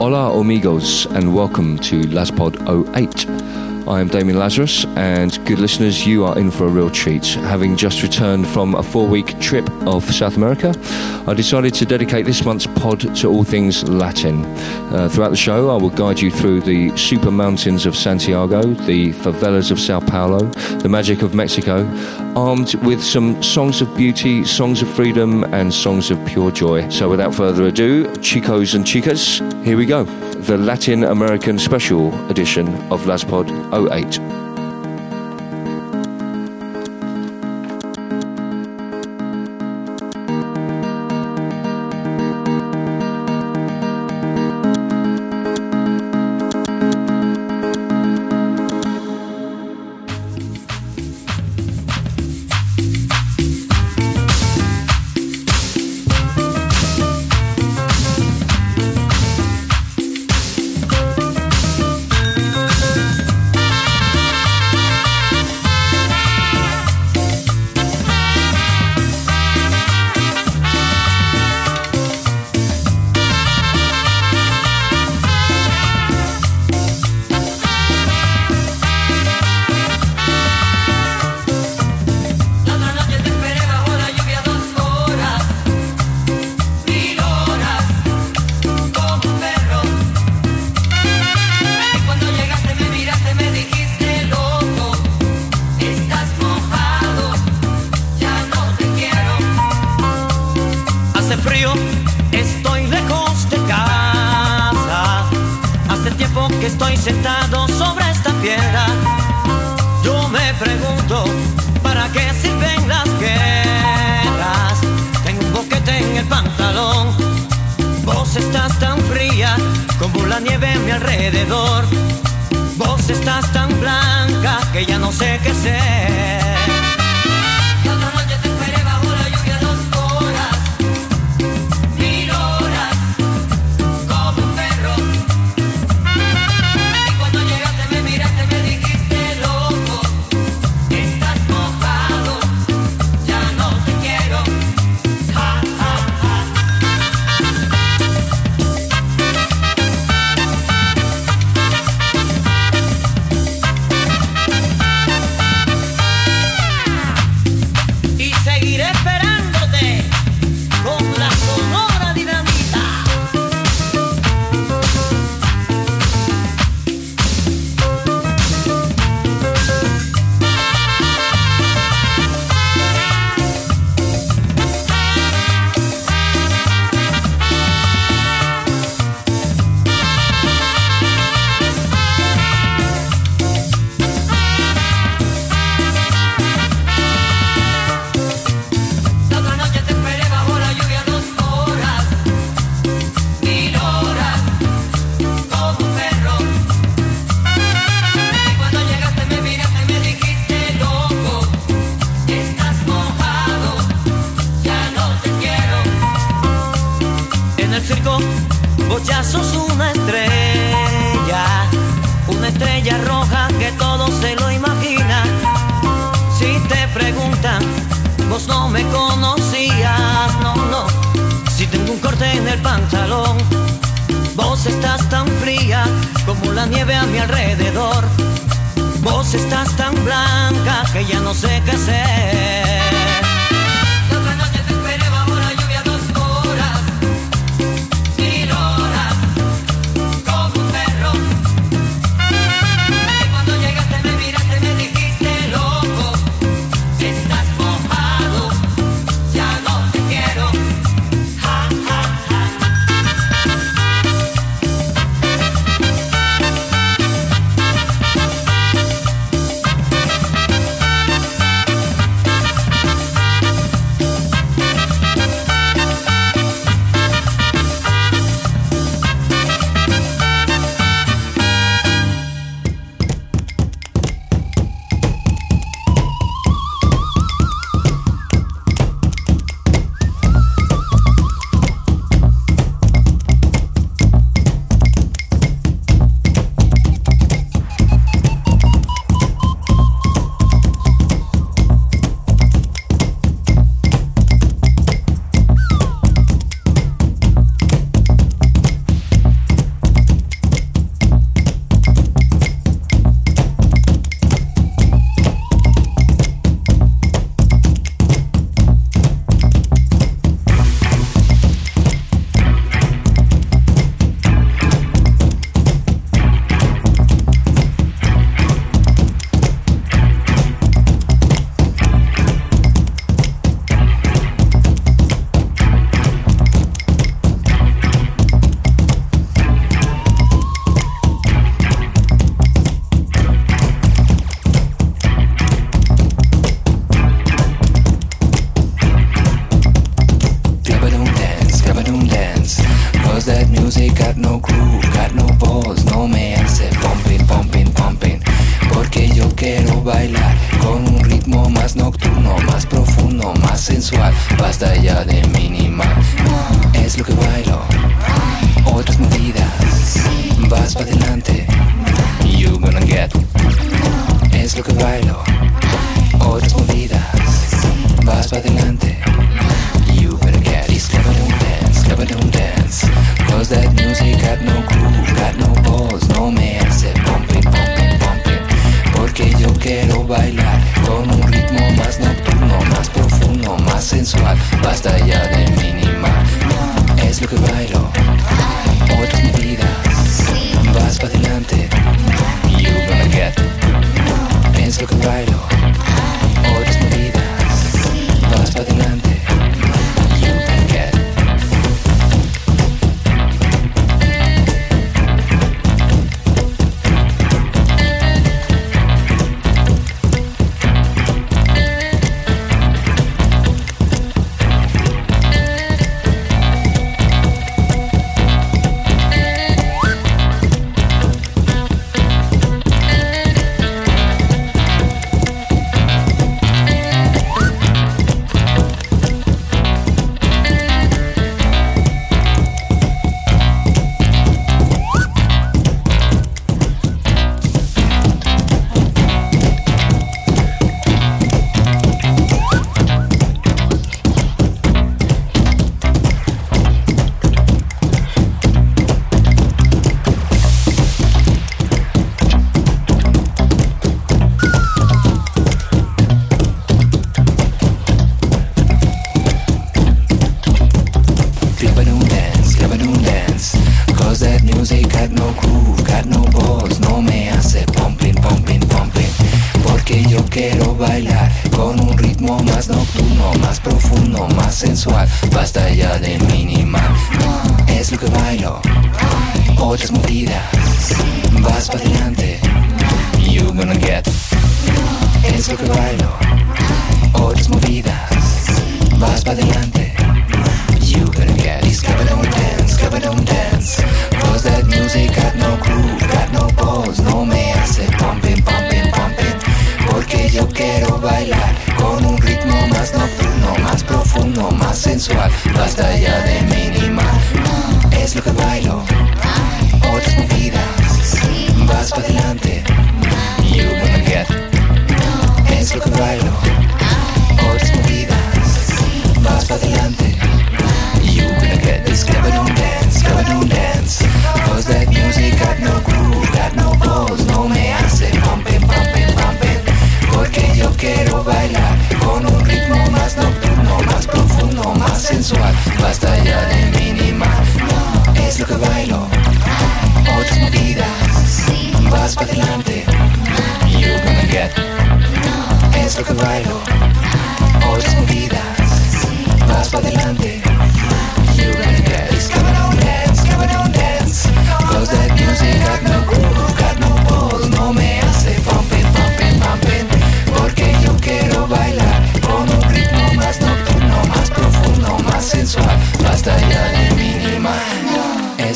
Hola, amigos, and welcome to Laspod 08. I am Damien Lazarus, and good listeners, you are in for a real treat. Having just returned from a four week trip of South America, I decided to dedicate this month's pod to all things Latin. Uh, throughout the show, I will guide you through the super mountains of Santiago, the favelas of Sao Paulo, the magic of Mexico, armed with some songs of beauty, songs of freedom, and songs of pure joy. So, without further ado, chicos and chicas, here we go the Latin American Special Edition of Laspod 08.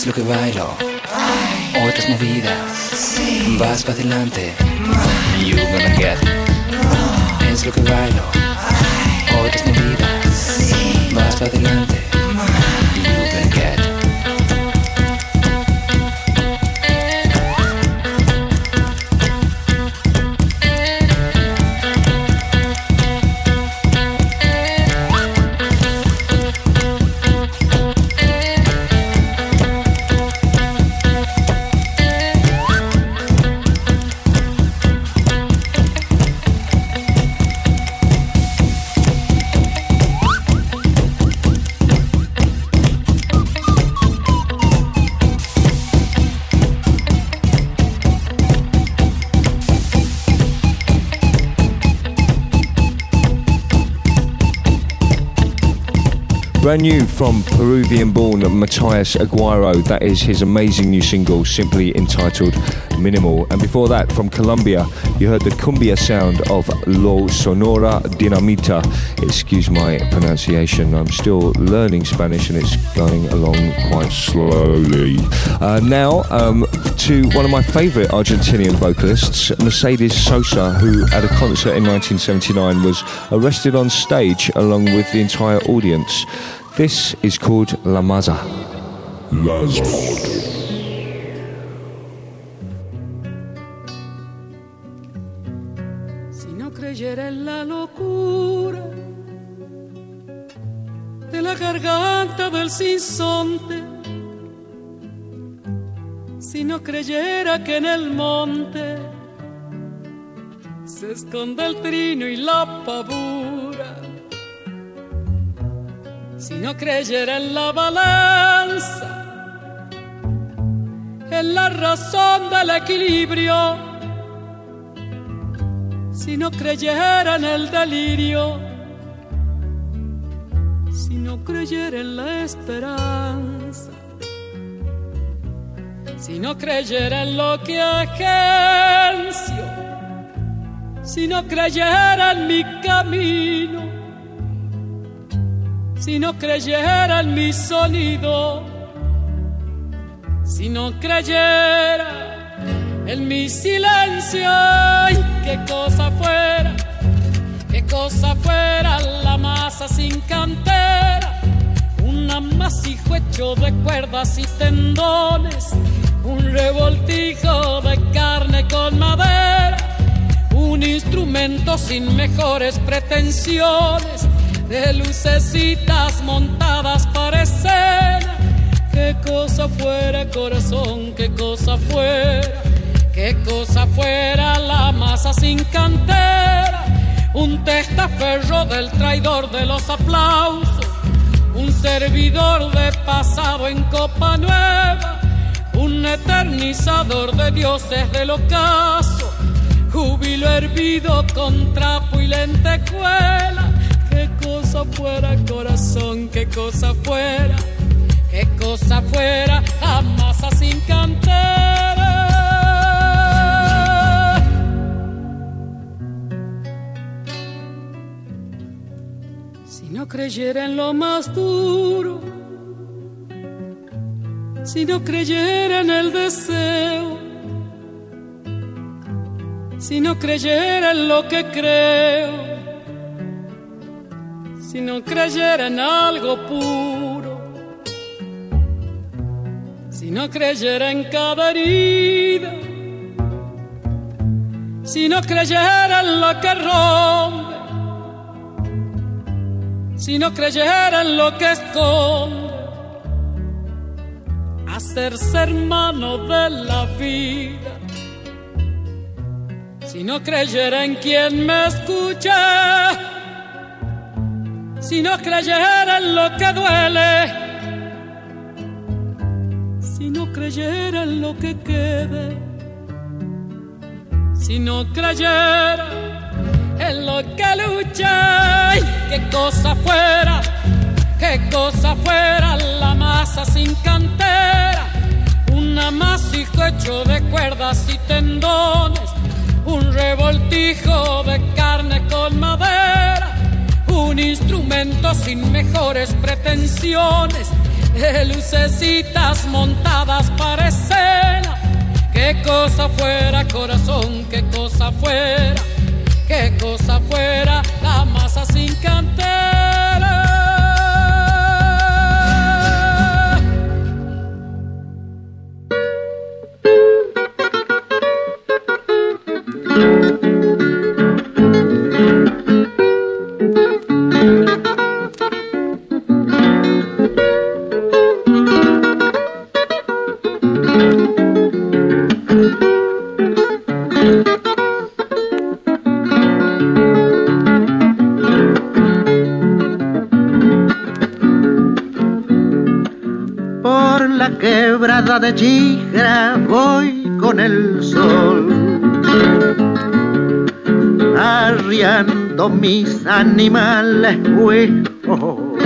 es lo que bailo. Otras movidas, vas para adelante. You gonna get. Es lo que bailo. Otras movidas, vas para adelante. Brand new from Peruvian born Matthias Aguero, that is his amazing new single, simply entitled Minimal. And before that, from Colombia, you heard the cumbia sound of Lo Sonora Dinamita. Excuse my pronunciation, I'm still learning Spanish and it's going along quite slowly. Uh, now, um, to one of my favourite Argentinian vocalists, Mercedes Sosa, who at a concert in 1979 was arrested on stage along with the entire audience. This is called La Maza. Si no creyera en la locura de la garganta del sinsonte, si no creyera que en el monte se esconde el trino y la pavura, si no creyera en la balanza, en la razón del equilibrio, si no creyera en el delirio, si no creyera en la esperanza, si no creyera en lo que agencio, si no creyera en mi camino, si no creyera en mi sonido, si no creyera en mi silencio, qué cosa fuera, qué cosa fuera la masa sin cantera, un amasijo hecho de cuerdas y tendones, un revoltijo de carne con madera, un instrumento sin mejores pretensiones, de lucecitas montadas para escena. Qué cosa fuera corazón, qué cosa fuera, qué cosa fuera la masa sin cantera, un testaferro del traidor de los aplausos, un servidor de pasado en copa nueva, un eternizador de dioses del ocaso, júbilo hervido con trapo y lentejuela. Cosa fuera corazón, qué cosa fuera, qué cosa fuera la masa sin cantera. Si no creyera en lo más duro, si no creyera en el deseo, si no creyera en lo que creo, si no creyera en algo puro, si no creyera en cada herida, si no creyera en lo que rompe, si no creyera en lo que esconde, hacerse hermano de la vida. Si no creyera en quien me escucha, si no creyera en lo que duele, si no creyera en lo que quede, si no creyera en lo que lucha, qué cosa fuera, qué cosa fuera. La masa sin cantera, un amasijo hecho de cuerdas y tendones, un revoltijo de carne con madera un instrumento sin mejores pretensiones, de lucecitas montadas para escena. Qué cosa fuera corazón, qué cosa fuera, qué cosa fuera la masa sin cantera. De Chigra voy con el sol, arriando mis animales, fui, oh,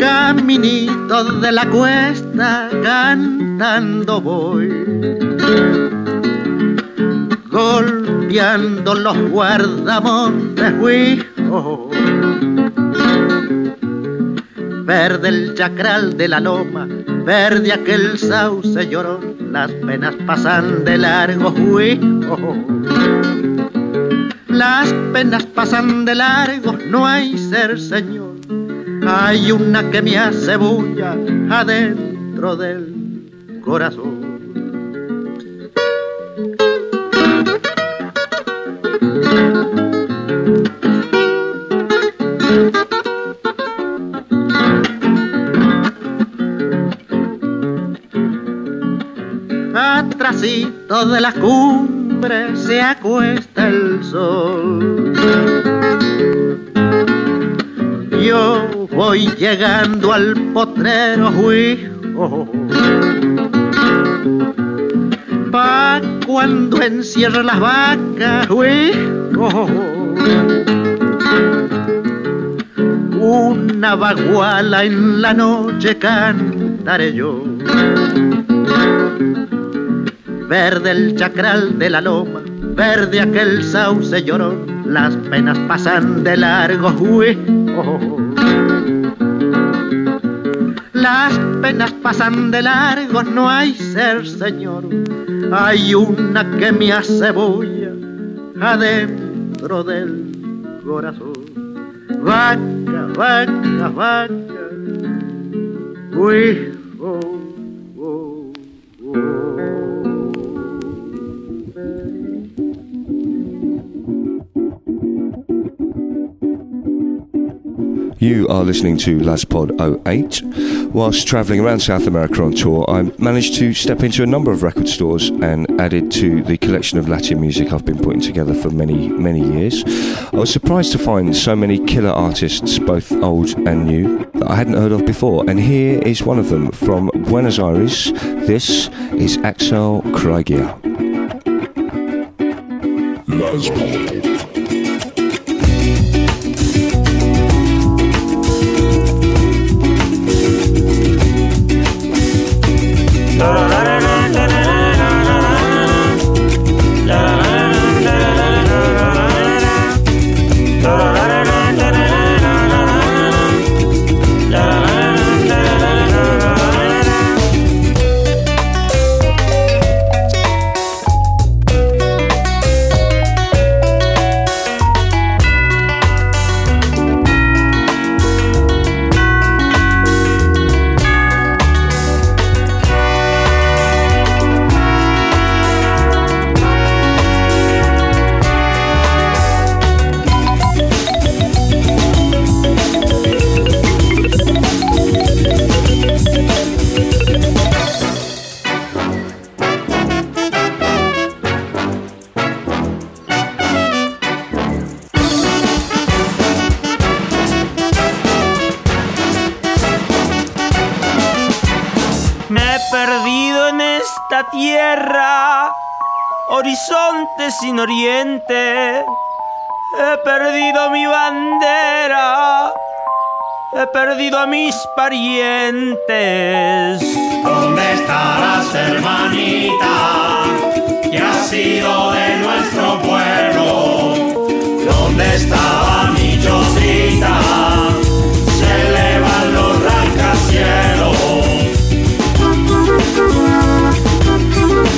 Caminito de la cuesta cantando voy, golpeando los guardamontes, hijo. Verde el chacral de la loma, verde aquel sauce llorón, las penas pasan de largo, hijo. Las penas pasan de largo, no hay ser señor. Hay una que me hace bulla adentro del corazón. De la cumbre se acuesta el sol. Yo voy llegando al potrero, hijo. Pa' cuando encierre las vacas, hijo. Una baguala en la noche cantaré yo. Verde el chacral de la loma, verde aquel sauce llorón, las penas pasan de largo, hijo. Las penas pasan de largo, no hay ser señor. Hay una que me hace bulla adentro del corazón. Vaca, vaca, vaca, hijo. You are listening to LazPod 08. Whilst travelling around South America on tour, I managed to step into a number of record stores and added to the collection of Latin music I've been putting together for many, many years. I was surprised to find so many killer artists, both old and new, that I hadn't heard of before, and here is one of them from Buenos Aires. This is Axel Krieger. Me perdido en esta tierra, horizonte sin oriente. He perdido mi bandera, he perdido a mis parientes. ¿Dónde estarás, hermanita? Que has sido de nuestro pueblo. ¿Dónde estaba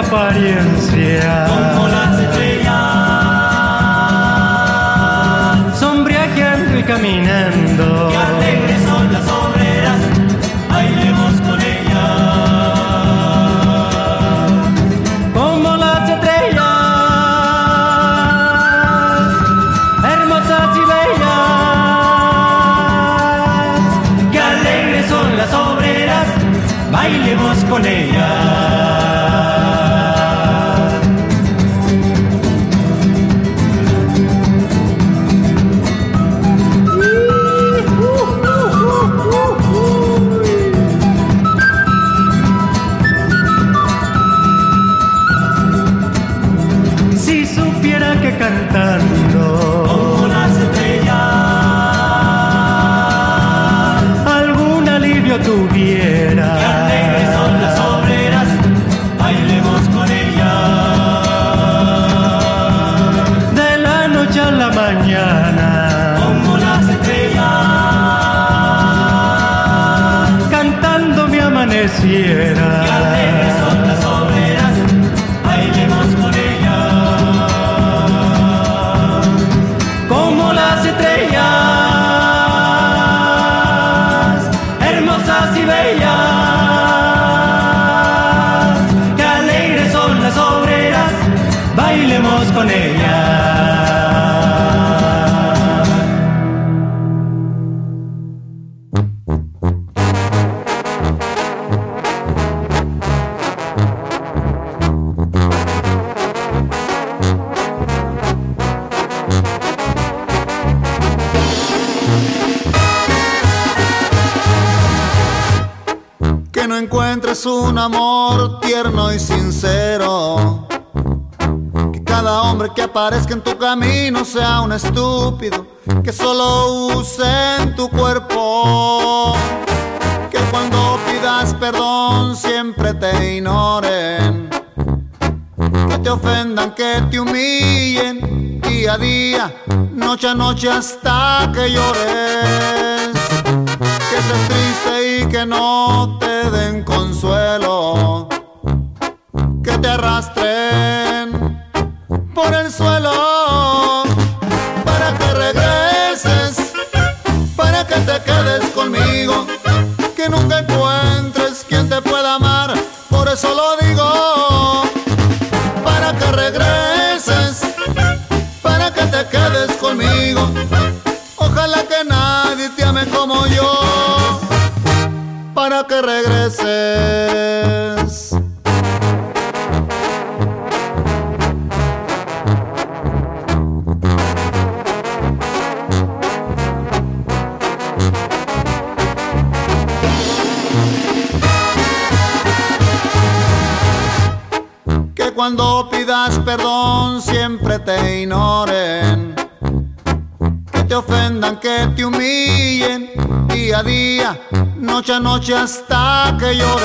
apariencia. pareciera estúpido que solo use en tu cuerpo. Que cuando pidas perdón siempre te ignoren. Que te ofendan, que te humillen día a día, noche a noche hasta que llores. Que estés triste y que no te den consuelo. Que te arrastren por el suelo noche hasta que llores.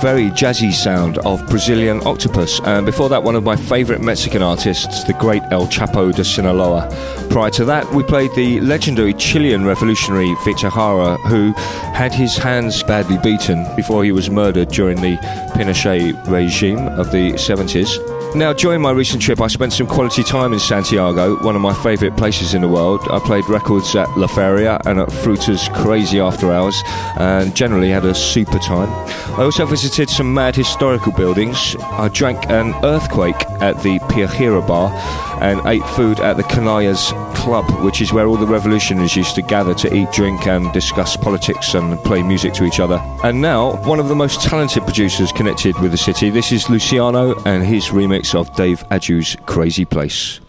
Very jazzy sound of Brazilian Octopus. And before that, one of my favourite Mexican artists, the great El Chapo de Sinaloa. Prior to that, we played the legendary Chilean revolutionary Victor Jara, who had his hands badly beaten before he was murdered during the Pinochet regime of the 70s. Now, during my recent trip, I spent some quality time in Santiago, one of my favourite places in the world. I played records at La Feria and at Fruta's Crazy After Hours, and generally had a super time. I also visited some mad historical buildings. I drank an earthquake at the Piajira Bar, and ate food at the Canallas Club, which is where all the revolutionaries used to gather to eat, drink, and discuss politics and play music to each other. And now, one of the most talented producers connected with the city. This is Luciano and his remix of Dave Adju's Crazy Place.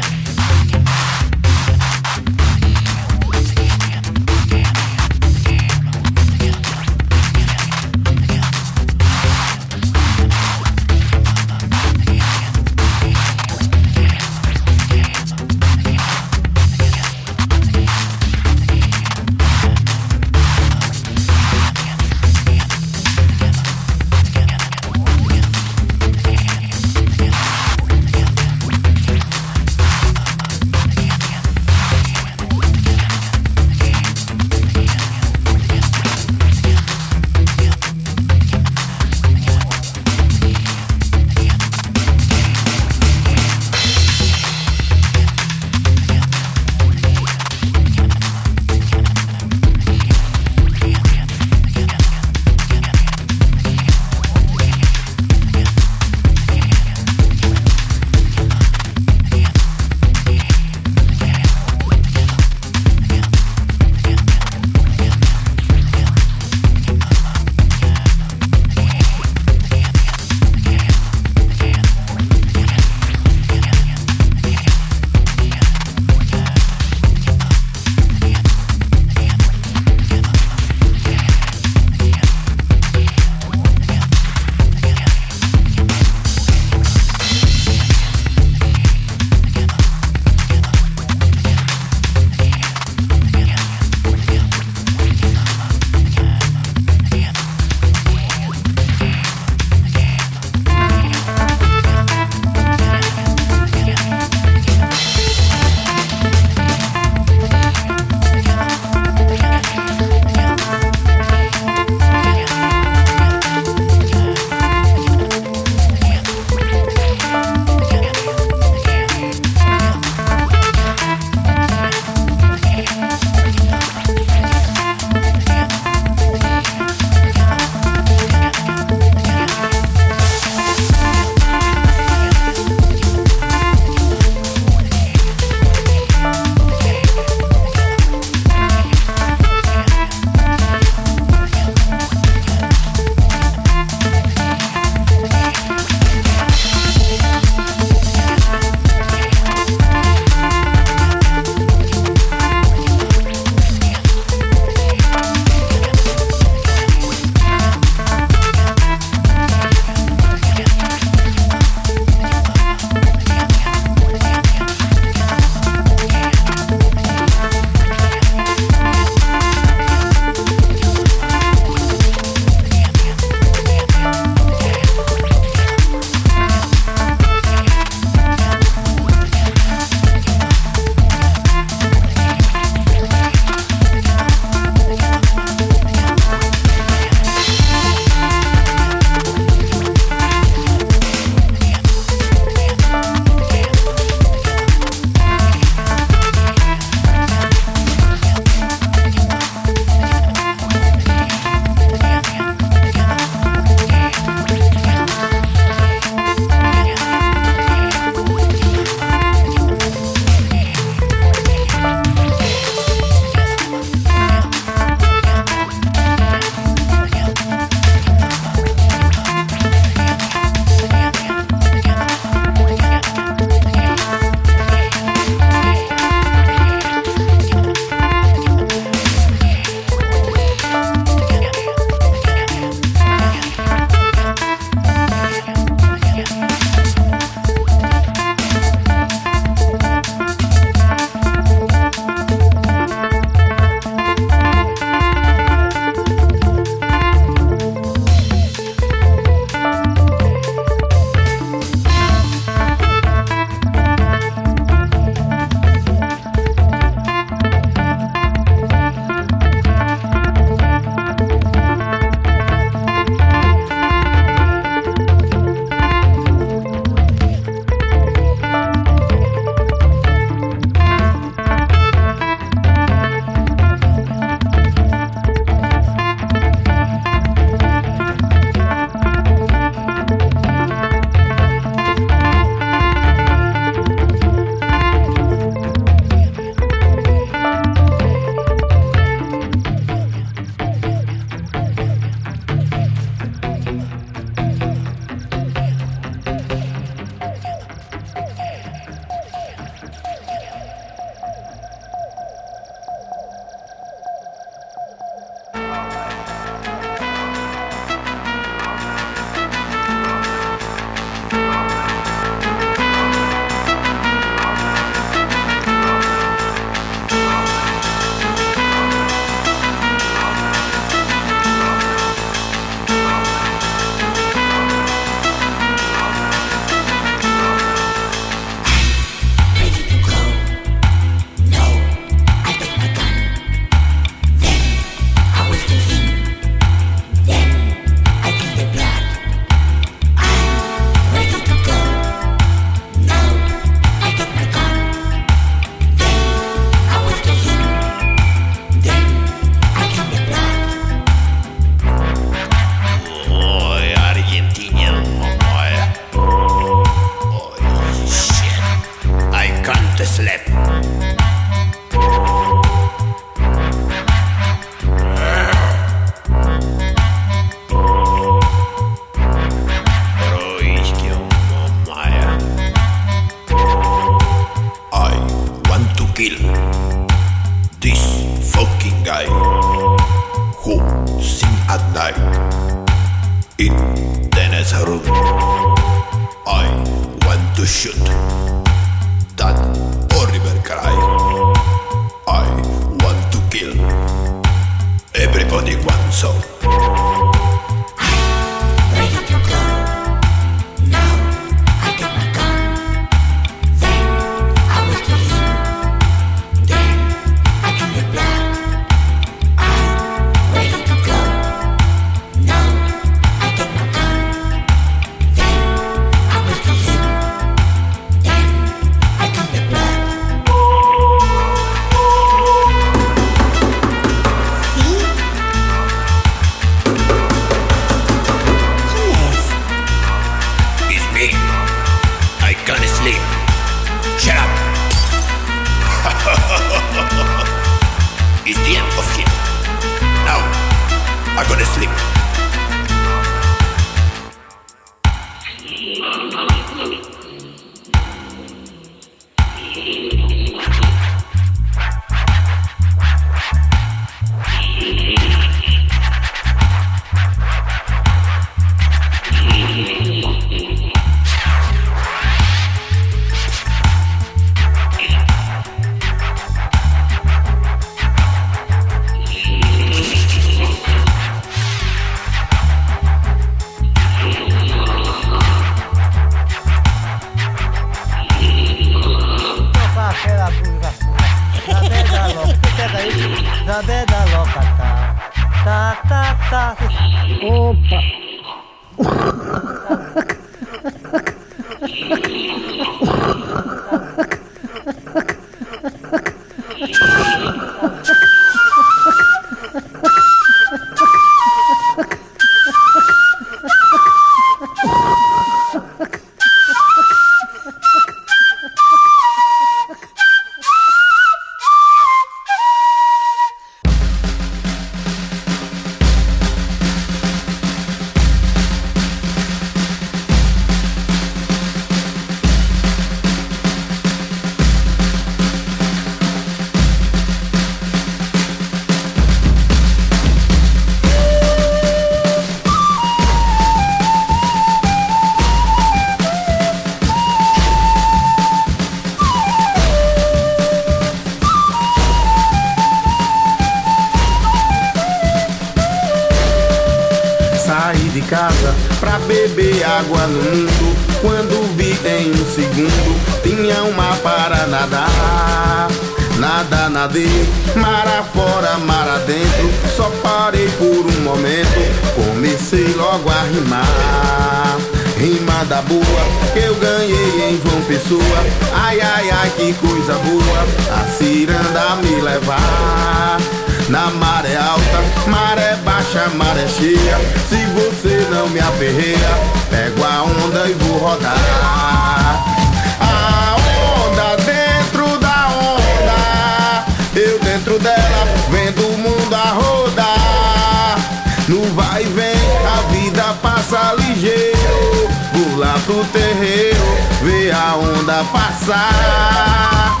terreiro, ver a onda passar.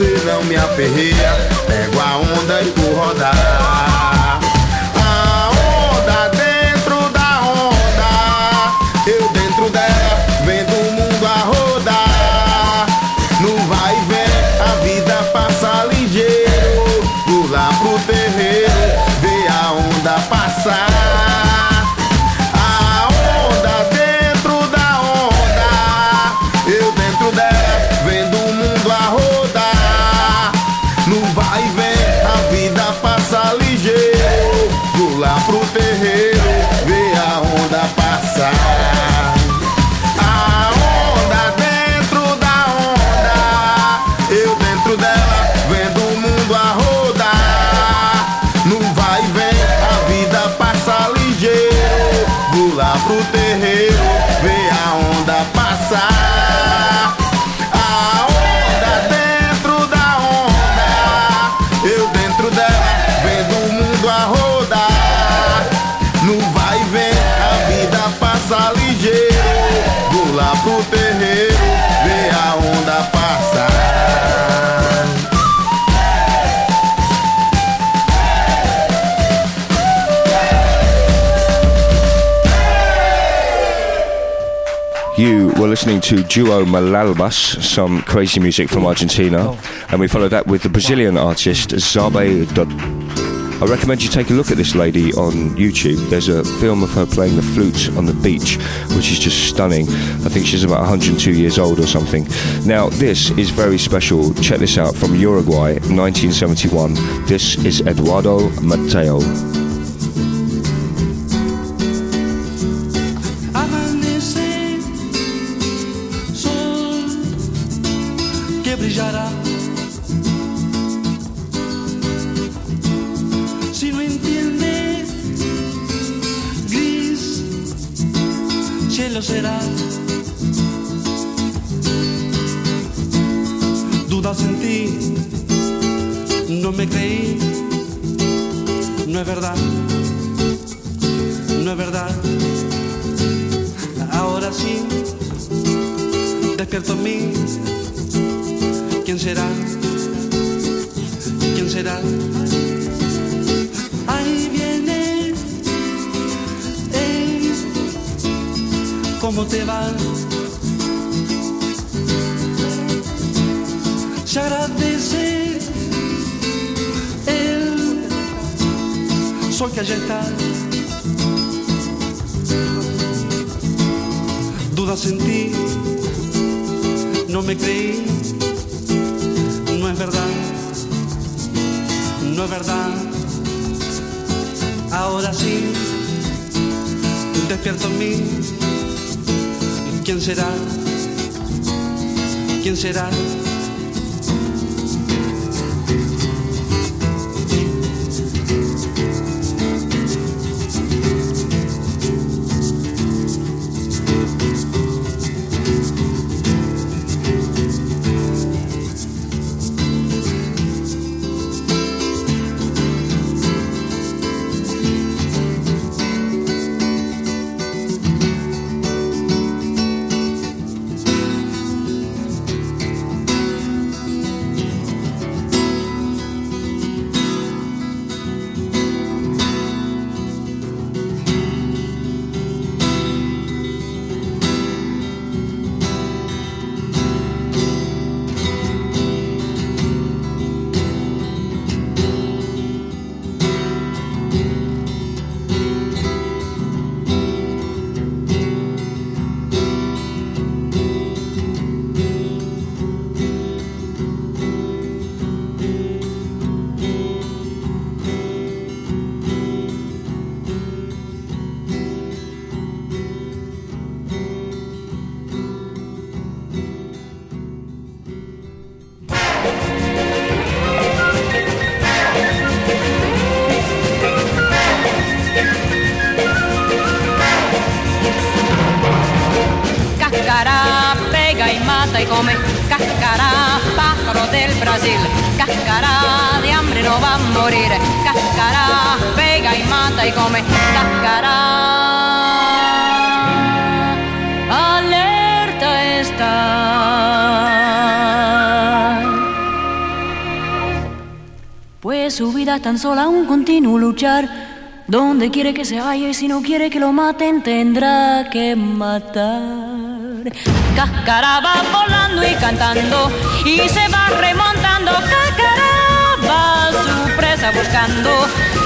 você não me aperreia. Pego a onda e vou rodar. Listening to Duo Malalbas, some crazy music from Argentina, and we followed that with the Brazilian artist Zabe. I recommend you take a look at this lady on YouTube. There's a film of her playing the flute on the beach, which is just stunning. I think she's about 102 years old or something. Now, this is very special. Check this out from Uruguay, 1971. This is Eduardo Mateo. Tan sola un continuo luchar. Donde quiere que se vaya y si no quiere que lo maten tendrá que matar. Cáscara va volando y cantando y se va remontando. Cáscara va su presa buscando.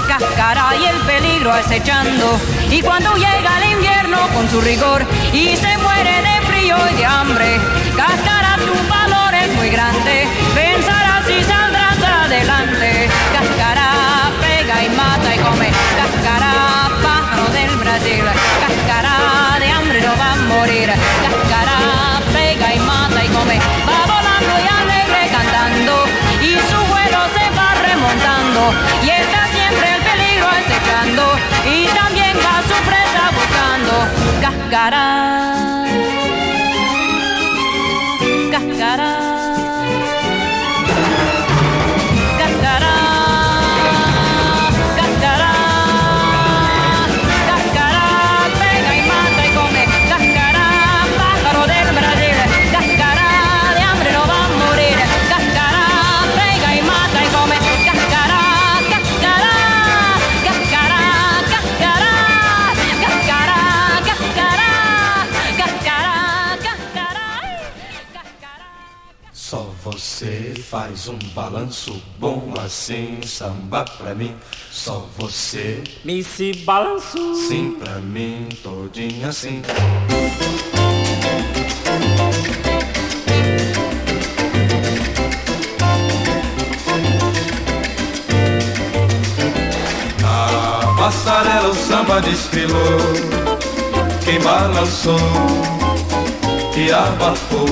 Cáscara y el peligro acechando. Y cuando llega el invierno con su rigor y se muere de frío y de hambre. Cáscara tu valor es muy grande. Pensarás y saldrás adelante. Cáscara pega y mata y come. Cáscara, pájaro del Brasil. Cáscara de hambre no va a morir. Cáscara, pega y mata y come. Va volando y alegre cantando. Y su vuelo se va remontando. Y está siempre el peligro acechando. Y también va su presa buscando. Cáscara. Faz um balanço bom assim, samba pra mim, só você. Me se balanço. Sim, pra mim, todinha assim. Na passarela o samba desfilou, quem balançou e abafou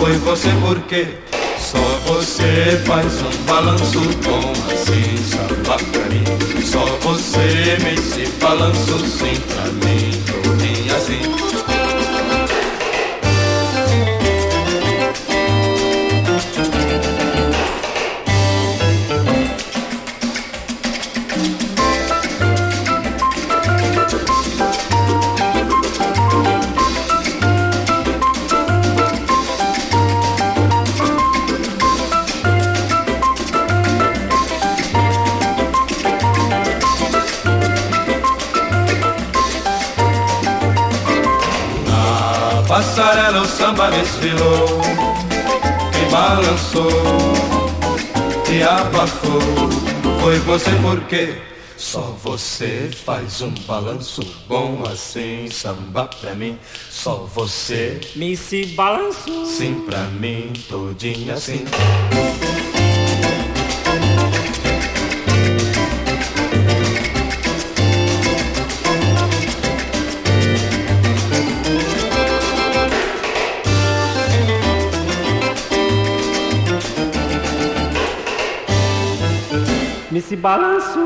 foi você porque só você faz um balanço bom assim, samba pra mim. Só você me esse balanço sim pra mim, o samba desfilou Quem balançou e abafou. Foi você porque só você faz um balanço bom assim Samba pra mim, só você Me se balanço Sim pra mim, todinha assim nesse balanço.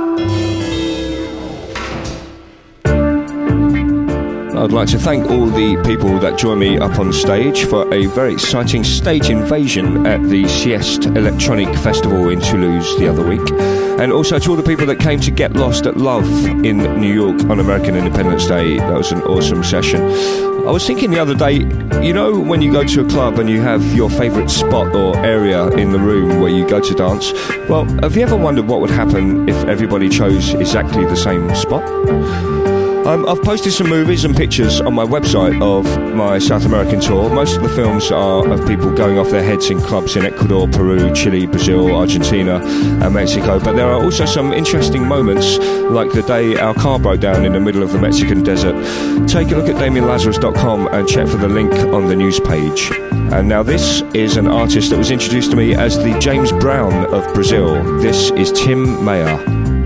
I'd like to thank all the people that join me up on stage for a very exciting stage invasion at the Sieste Electronic Festival in Toulouse the other week. And also to all the people that came to Get Lost at Love in New York on American Independence Day. That was an awesome session. I was thinking the other day, you know, when you go to a club and you have your favourite spot or area in the room where you go to dance? Well, have you ever wondered what would happen if everybody chose exactly the same spot? Um, I've posted some movies and pictures on my website of my South American tour. Most of the films are of people going off their heads in clubs in Ecuador, Peru, Chile, Brazil, Argentina, and Mexico. But there are also some interesting moments, like the day our car broke down in the middle of the Mexican desert. Take a look at DamienLazarus.com and check for the link on the news page. And now, this is an artist that was introduced to me as the James Brown of Brazil. This is Tim Mayer.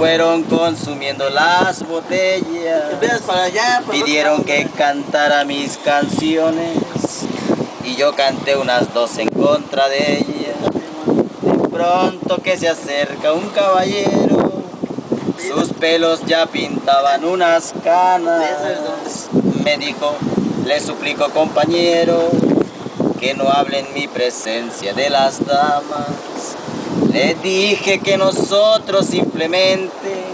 Fueron consumiendo las botellas. Para allá, para Pidieron que cantara mis canciones y yo canté unas dos en contra de ellas. De pronto que se acerca un caballero, sus pelos ya pintaban unas canas. Me dijo, le suplico compañero, que no hable en mi presencia de las damas. Le dije que nosotros simplemente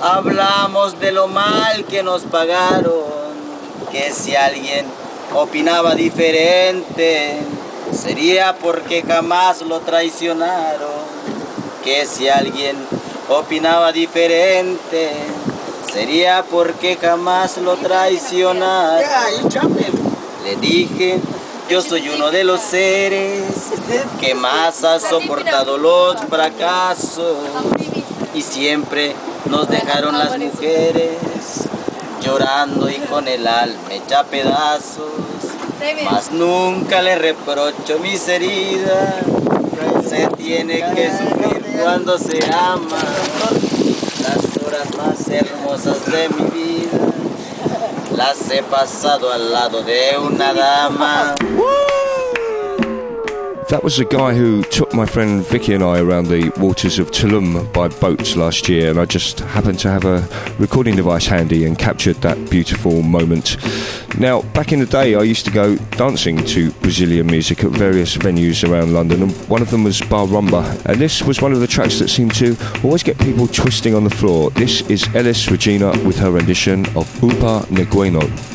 hablamos de lo mal que nos pagaron, que si alguien opinaba diferente, sería porque jamás lo traicionaron, que si alguien opinaba diferente, sería porque jamás lo traicionaron. Le dije, yo soy uno de los seres que más ha soportado los fracasos y siempre nos dejaron las mujeres llorando y con el alma hecha pedazos. Mas nunca le reprocho mis heridas, se tiene que sufrir cuando se ama las horas más hermosas de mi vida. Las he pasado al lado de una dama. That was a guy who took my friend Vicky and I around the waters of Tulum by boat last year, and I just happened to have a recording device handy and captured that beautiful moment. Now, back in the day, I used to go dancing to Brazilian music at various venues around London, and one of them was Bar Rumba, and this was one of the tracks that seemed to always get people twisting on the floor. This is Ellis Regina with her rendition of Upa Negueno.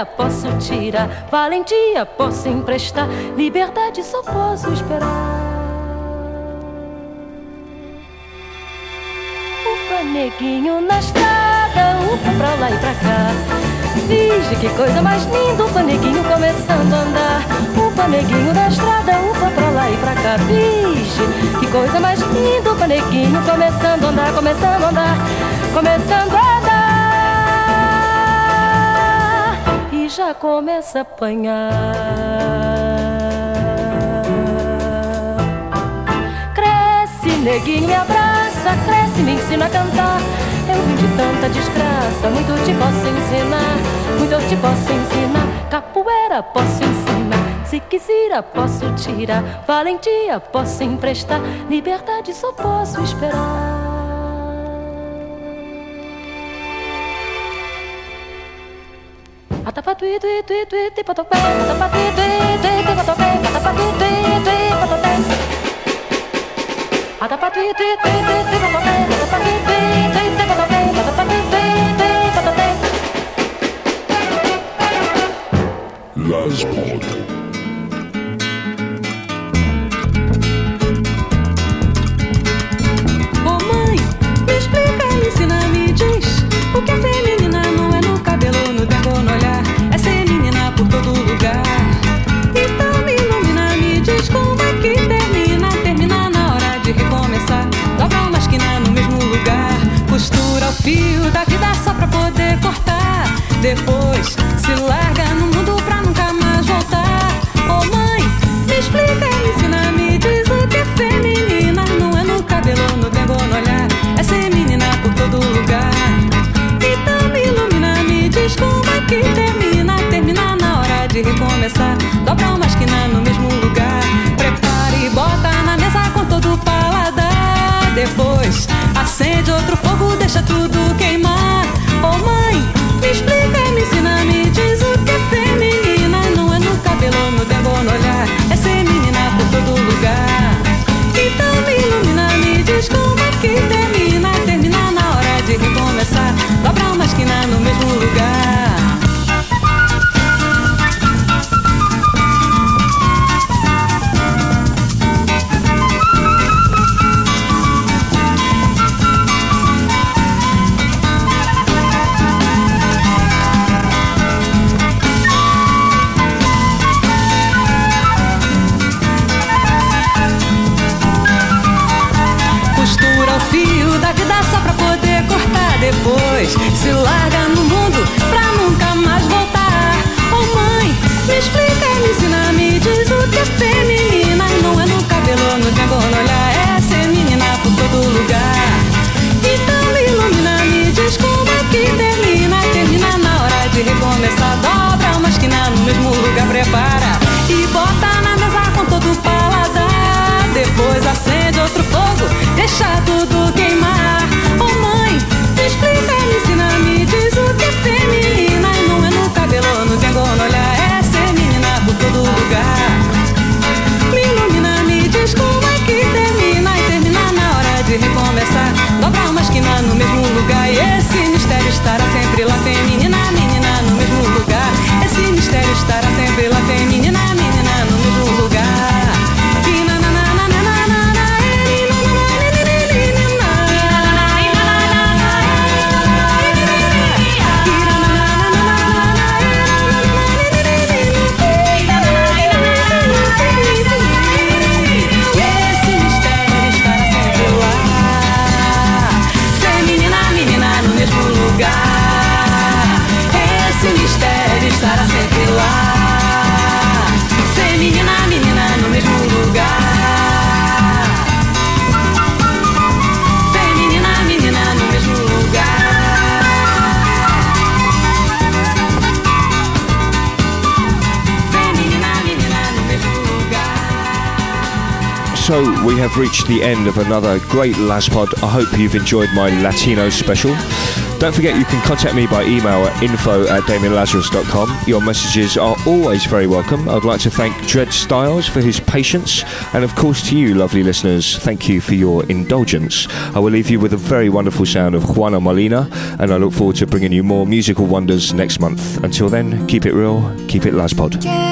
Ziquezira posso tirar, valentia posso emprestar, liberdade só posso esperar. Upa, neguinho na estrada, upa pra lá e pra cá. Vige que coisa mais linda, upa, neguinho começando a andar. Upa, neguinho na estrada, upa pra lá e pra cá. Vige que coisa mais linda, upa, neguinho começando a andar, começando a andar, começando a andar. Já começa a apanhar. Cresce, neguinho, me abraça, cresce, me ensina a cantar. Eu vim de tanta desgraça, muito te posso ensinar, muito eu te posso ensinar. Capoeira posso ensinar, ziquezira posso tirar, valentia posso emprestar, liberdade só posso esperar. Las Pod. Fio da vida só pra poder cortar. Depois se larga no mundo pra nunca mais voltar. Ô mãe, me explica, me ensina, me diz o que é feminina Não é no cabelo, no tempo, no olhar. É ser menina por todo lugar. Então me ilumina, me diz como é que termina. Termina na hora de recomeçar. Dobra uma esquina no mesmo lugar. Prepara e bota na mesa com todo o paladar. Depois fez como é que mesmo lugar, prepara e bota na mesa com todo o paladar. Depois acende outro fogo, deixa tudo queimar. Oh mãe, me explica, me ensina, me diz o que é feminina. E não é no cabelo, no dengo, no olhar, é ser menina por todo lugar. Me ilumina, me diz como é que termina e termina na hora de recomeçar. Dobra uma esquina no mesmo lugar e esse mistério estará sempre lá, feminina, menina no lugar. Esse mistério estará sempre lá, feminina, menina So we have reached the end of another great Laspod. I hope you've enjoyed my Latino special. Don't forget you can contact me by email at info at damianlazarus.com. Your messages are always very welcome. I'd like to thank Dred Styles for his patience, and of course to you, lovely listeners, thank you for your indulgence. I will leave you with a very wonderful sound of Juana Molina, and I look forward to bringing you more musical wonders next month. Until then, keep it real, keep it Laspod.